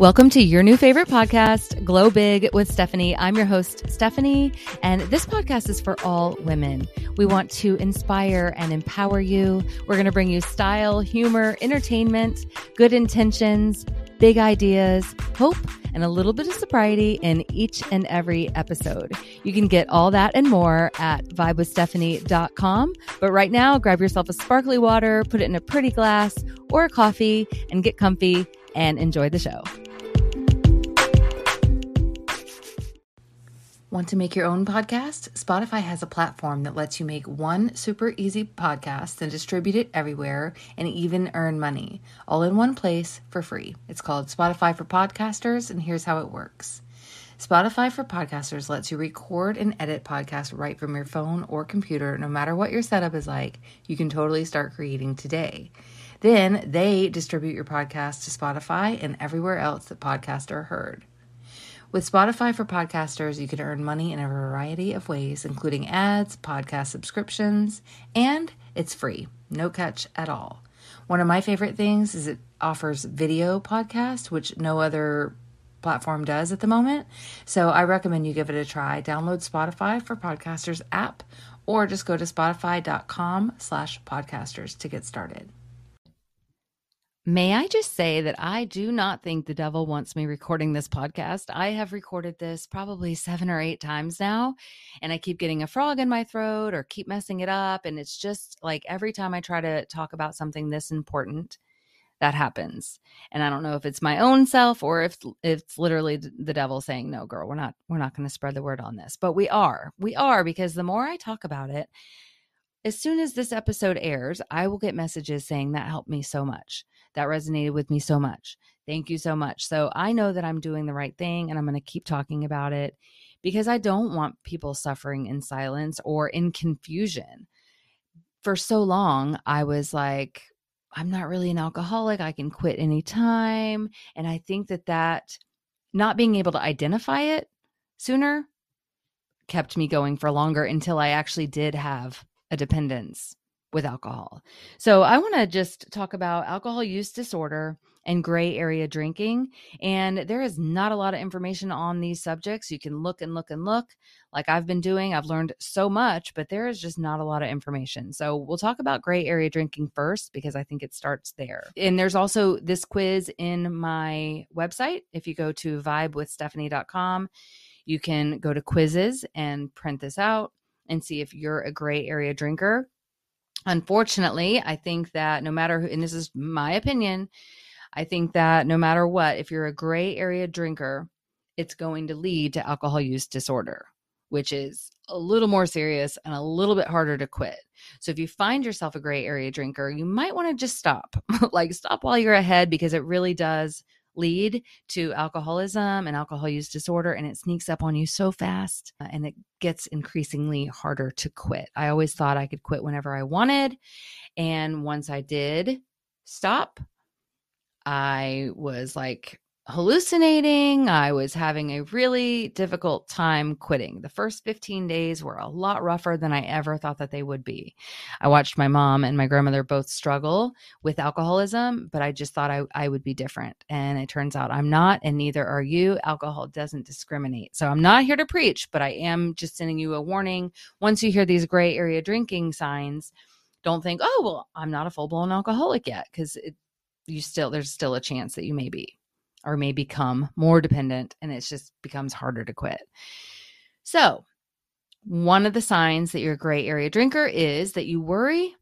Welcome to your new favorite podcast, Glow Big with Stephanie. I'm your host, Stephanie, and this podcast is for all women. We want to inspire and empower you. We're going to bring you style, humor, entertainment, good intentions, big ideas, hope, and a little bit of sobriety in each and every episode. You can get all that and more at vibewithstephanie.com. But right now, grab yourself a sparkly water, put it in a pretty glass or a coffee, and get comfy and enjoy the show. Want to make your own podcast? Spotify has a platform that lets you make one super easy podcast and distribute it everywhere and even earn money, all in one place for free. It's called Spotify for Podcasters, and here's how it works. Spotify for Podcasters lets you record and edit podcasts right from your phone or computer, no matter what your setup is like. You can totally start creating today. Then they distribute your podcast to Spotify and everywhere else that podcasts are heard. With Spotify for podcasters, you can earn money in a variety of ways, including ads, podcast subscriptions, and it's free, no catch at all. One of my favorite things is it offers video podcast, which no other platform does at the moment. So I recommend you give it a try. Download Spotify for Podcasters app or just go to spotify.com slash podcasters to get started. May I just say that I do not think the devil wants me recording this podcast. I have recorded this probably seven or eight times now, and I keep getting a frog in my throat or keep messing it up. And it's just like every time I try to talk about something this important, that happens. And I don't know if it's my own self or if it's literally the devil saying, "No, girl, we're not we're not going to spread the word on this." But we are. We are because the more I talk about it, as soon as this episode airs, I will get messages saying that helped me so much that resonated with me so much. Thank you so much. So I know that I'm doing the right thing and I'm going to keep talking about it because I don't want people suffering in silence or in confusion. For so long, I was like, I'm not really an alcoholic. I can quit anytime. And I think that that not being able to identify it sooner kept me going for longer until I actually did have a dependence with alcohol. So I want to just talk about alcohol use disorder and gray area drinking. And there is not a lot of information on these subjects. You can look and look and look like I've been doing. I've learned so much, but there is just not a lot of information. So we'll talk about gray area drinking first because I think it starts there. And there's also this quiz in my website. If you go to vibewithstephanie.com, you can go to quizzes and print this out and see if you're a gray area drinker unfortunately, I think that no matter who, and this is my opinion, I think that no matter what, if you're a gray area drinker, it's going to lead to alcohol use disorder, which is a little more serious and a little bit harder to quit. So if you find yourself a gray area drinker, you might want to just stop. like stop while you're ahead because it really does lead to alcoholism and alcohol use disorder and it sneaks up on you so fast uh, and it gets increasingly harder to quit. I always thought I could quit whenever I wanted and once I did stop I was like hallucinating. I was having a really difficult time quitting. The first 15 days were a lot rougher than I ever thought that they would be. I watched my mom and my grandmother both struggle with alcoholism, but I just thought I, I would be different. And it turns out I'm not, and neither are you. Alcohol doesn't discriminate. So I'm not here to preach, but I am just sending you a warning. Once you hear these gray area drinking signs, don't think, oh, well, I'm not a full blown alcoholic yet, because you still, there's still a chance that you may be or may become more dependent and it just becomes harder to quit. So, one of the signs that you're a gray area drinker is that you worry,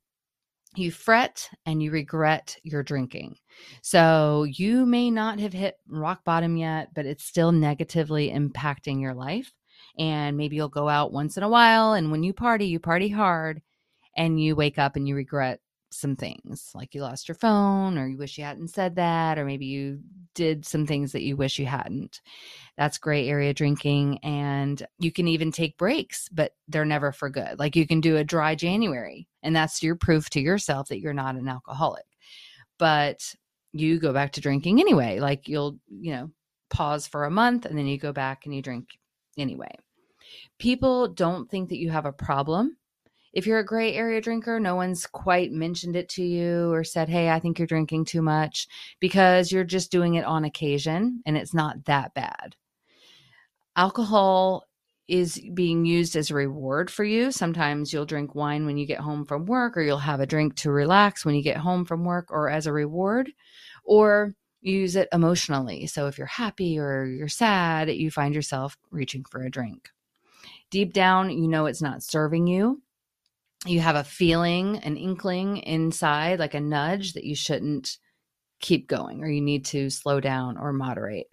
you fret, and you regret your drinking. So, you may not have hit rock bottom yet, but it's still negatively impacting your life. And maybe you'll go out once in a while, and when you party, you party hard, and you wake up and you regret some things like you lost your phone or you wish you hadn't said that or maybe you did some things that you wish you hadn't. That's gray area drinking and you can even take breaks but they're never for good. Like you can do a dry january and that's your proof to yourself that you're not an alcoholic. But you go back to drinking anyway. Like you'll you know pause for a month and then you go back and you drink anyway. People don't think that you have a problem if you're a gray area drinker, no one's quite mentioned it to you or said, Hey, I think you're drinking too much because you're just doing it on occasion and it's not that bad. Alcohol is being used as a reward for you. Sometimes you'll drink wine when you get home from work, or you'll have a drink to relax when you get home from work, or as a reward, or use it emotionally. So if you're happy or you're sad, you find yourself reaching for a drink. Deep down, you know it's not serving you. You have a feeling, an inkling inside, like a nudge that you shouldn't keep going or you need to slow down or moderate.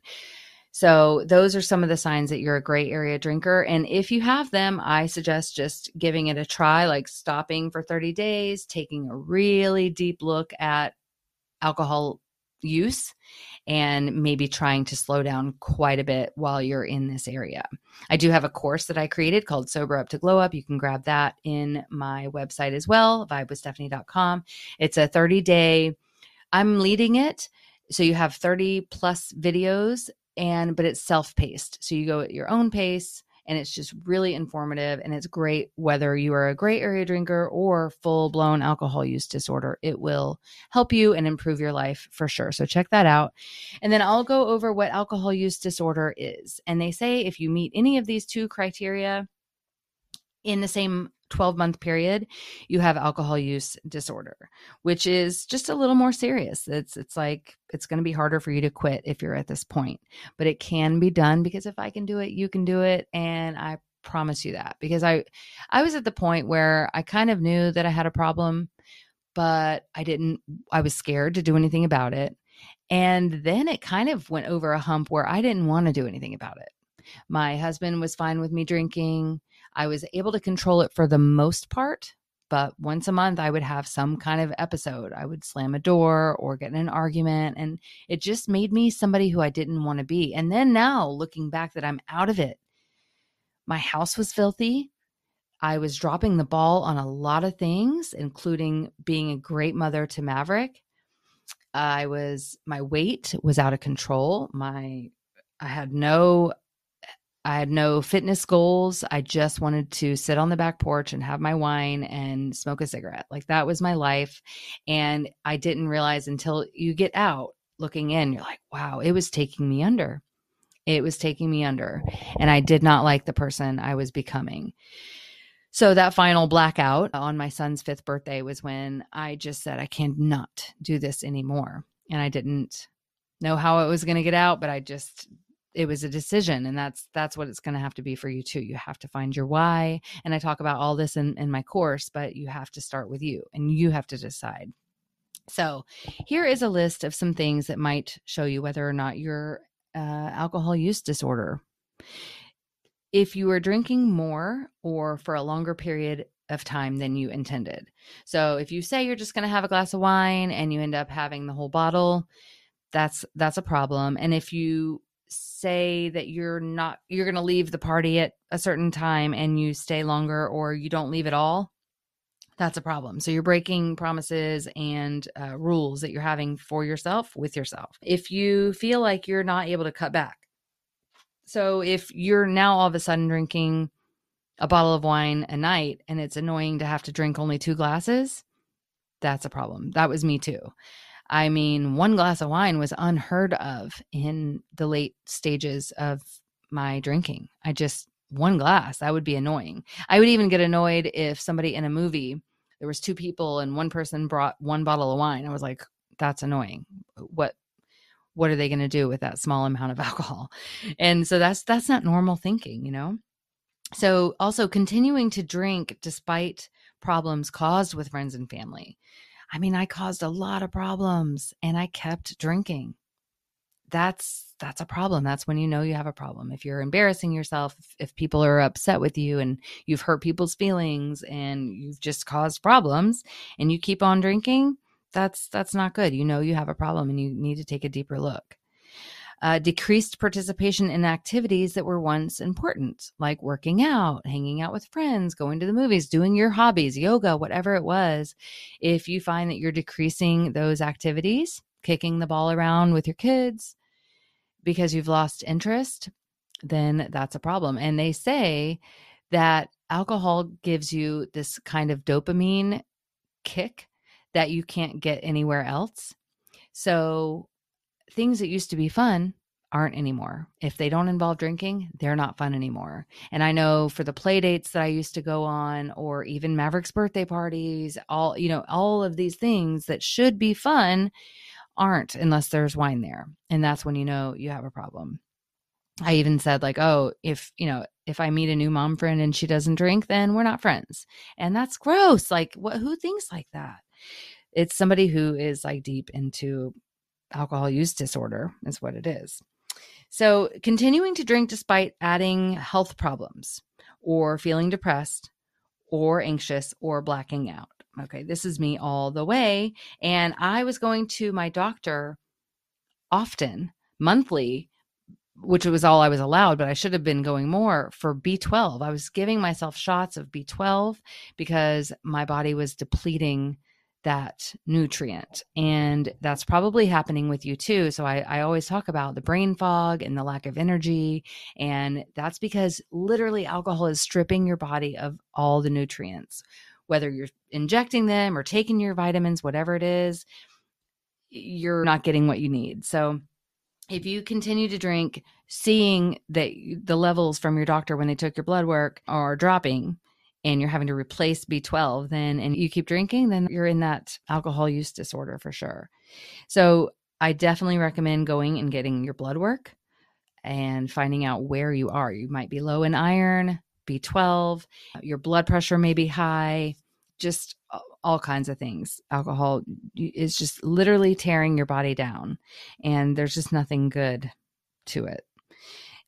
So, those are some of the signs that you're a gray area drinker. And if you have them, I suggest just giving it a try, like stopping for 30 days, taking a really deep look at alcohol use, and maybe trying to slow down quite a bit while you're in this area. I do have a course that I created called Sober Up to Glow Up. You can grab that in my website as well, vibewithstephanie.com. It's a 30 day, I'm leading it. So you have 30 plus videos and but it's self-paced so you go at your own pace and it's just really informative and it's great whether you are a gray area drinker or full blown alcohol use disorder it will help you and improve your life for sure. So check that out. And then I'll go over what alcohol use disorder is and they say if you meet any of these two criteria in the same 12 month period you have alcohol use disorder which is just a little more serious. It's it's like it's going to be harder for you to quit if you're at this point but it can be done because if i can do it you can do it and i promise you that because i i was at the point where i kind of knew that i had a problem but i didn't i was scared to do anything about it and then it kind of went over a hump where i didn't want to do anything about it. My husband was fine with me drinking I was able to control it for the most part, but once a month I would have some kind of episode. I would slam a door or get in an argument, and it just made me somebody who I didn't want to be. And then now, looking back, that I'm out of it, my house was filthy. I was dropping the ball on a lot of things, including being a great mother to Maverick. I was, my weight was out of control. My, I had no I had no fitness goals. I just wanted to sit on the back porch and have my wine and smoke a cigarette. Like that was my life. And I didn't realize until you get out looking in, you're like, wow, it was taking me under. It was taking me under. And I did not like the person I was becoming. So that final blackout on my son's fifth birthday was when I just said, I cannot do this anymore. And I didn't know how it was going to get out, but I just it was a decision and that's that's what it's going to have to be for you too. You have to find your why and i talk about all this in, in my course but you have to start with you and you have to decide. So here is a list of some things that might show you whether or not you're uh, alcohol use disorder. If you are drinking more or for a longer period of time than you intended. So if you say you're just going to have a glass of wine and you end up having the whole bottle that's that's a problem and if you say that you're not you're going to leave the party at a certain time and you stay longer or you don't leave at all? That's a problem. So you're breaking promises and uh, rules that you're having for yourself with yourself. If you feel like you're not able to cut back so if you're now all of a sudden drinking a bottle of wine a night and it's annoying to have to drink only two glasses that's a problem. That was me too I mean, one glass of wine was unheard of in the late stages of my drinking. I just, one glass, that would be annoying. I would even get annoyed if somebody in a movie, there was two people and one person brought one bottle of wine. I was like, that's annoying. What, what are they going to do with that small amount of alcohol? And so that's, that's not normal thinking, you know? So also continuing to drink despite problems caused with friends and family. I mean, I caused a lot of problems and I kept drinking. That's that's a problem. That's when you know you have a problem. If you're embarrassing yourself, if, if people are upset with you and you've hurt people's feelings and you've just caused problems and you keep on drinking, that's that's not good. You know you have a problem and you need to take a deeper look uh, decreased participation in activities that were once important, like working out, hanging out with friends, going to the movies, doing your hobbies, yoga, whatever it was. If you find that you're decreasing those activities, kicking the ball around with your kids because you've lost interest, then that's a problem. And they say that alcohol gives you this kind of dopamine kick that you can't get anywhere else. So things that used to be fun aren't anymore. If they don't involve drinking, they're not fun anymore. And I know for the play dates that I used to go on or even Maverick's birthday parties, all you know, all of these things that should be fun aren't unless there's wine there. And that's when you know you have a problem. I even said like, "Oh, if, you know, if I meet a new mom friend and she doesn't drink, then we're not friends." And that's gross. Like, what who thinks like that? It's somebody who is like deep into alcohol use disorder is what it is. So, continuing to drink despite adding health problems or feeling depressed or anxious or blacking out. Okay, this is me all the way. And I was going to my doctor often, monthly, which was all I was allowed, but I should have been going more for B12. I was giving myself shots of B12 because my body was depleting that nutrient. And that's probably happening with you too. So I, I, always talk about the brain fog and the lack of energy. And that's because literally alcohol is stripping your body of all the nutrients, whether you're injecting them or taking your vitamins, whatever it is, you're not getting what you need. So if you continue to drink, seeing that the levels from your doctor when they took your blood work are dropping, and you're having to replace B12, then and you keep drinking, then you're in that alcohol use disorder for sure. So I definitely recommend going and getting your blood work and finding out where you are. You might be low in iron, B12, your blood pressure may be high, just all kinds of things. Alcohol is just literally tearing your body down, and there's just nothing good to it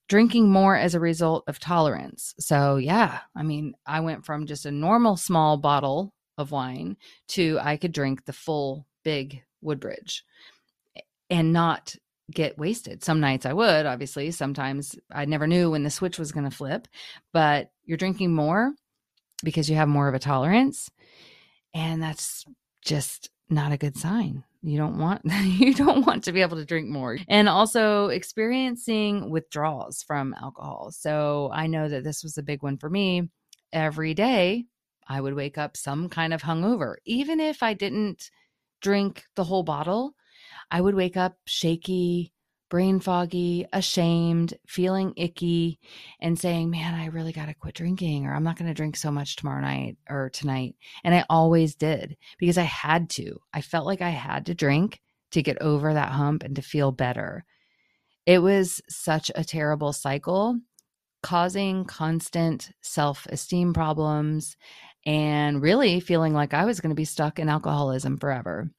drinking more as a result of tolerance. So, yeah, I mean, I went from just a normal small bottle of wine to I could drink the full big Woodbridge and not get wasted. Some nights I would, obviously. Sometimes I never knew when the switch was going to flip, but you're drinking more because you have more of a tolerance. And that's just not a good sign you don't want you don't want to be able to drink more. And also experiencing withdrawals from alcohol. So i know that this was a big one for me. Every day i would wake up some kind of hungover. Even if i didn't drink the whole bottle i would wake up shaky brain foggy, ashamed, feeling icky, and saying, Man, I really got to quit drinking, or I'm not going to drink so much tomorrow night or tonight. And I always did because I had to. I felt like I had to drink to get over that hump and to feel better. It was such a terrible cycle, causing constant self esteem problems and really feeling like I was going to be stuck in alcoholism forever.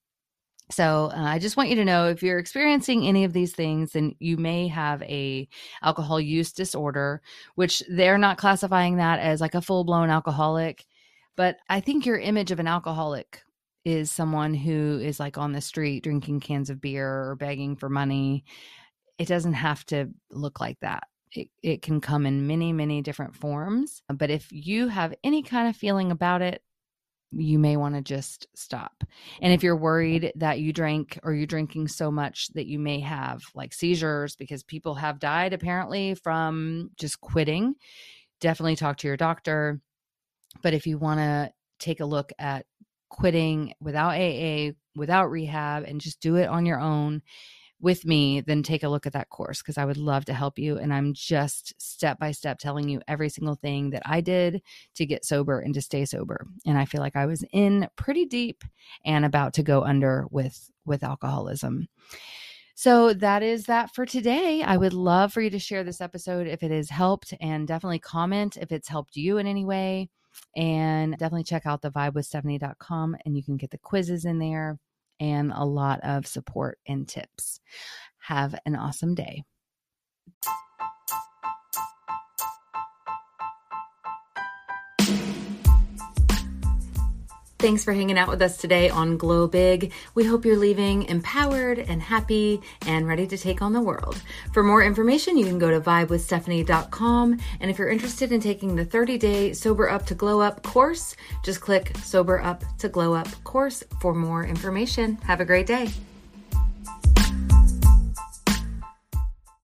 So uh, I just want you to know if you're experiencing any of these things, then you may have a alcohol use disorder, which they're not classifying that as like a full blown alcoholic. But I think your image of an alcoholic is someone who is like on the street drinking cans of beer or begging for money. It doesn't have to look like that. It, it can come in many, many different forms. But if you have any kind of feeling about it, you may want to just stop. And if you're worried that you drank or you're drinking so much that you may have like seizures because people have died apparently from just quitting, definitely talk to your doctor. But if you want to take a look at quitting without AA, without rehab, and just do it on your own with me, then take a look at that course because I would love to help you. And I'm just step by step telling you every single thing that I did to get sober and to stay sober. And I feel like I was in pretty deep and about to go under with with alcoholism. So that is that for today. I would love for you to share this episode if it has helped and definitely comment if it's helped you in any way. And definitely check out the vibewithstephanie.com and you can get the quizzes in there and a lot of support and tips. Have an awesome day. Thanks for hanging out with us today on Glow Big. We hope you're leaving empowered and happy and ready to take on the world. For more information, you can go to vibewithstephanie.com. And if you're interested in taking the 30 day Sober Up to Glow Up course, just click Sober Up to Glow Up course for more information. Have a great day.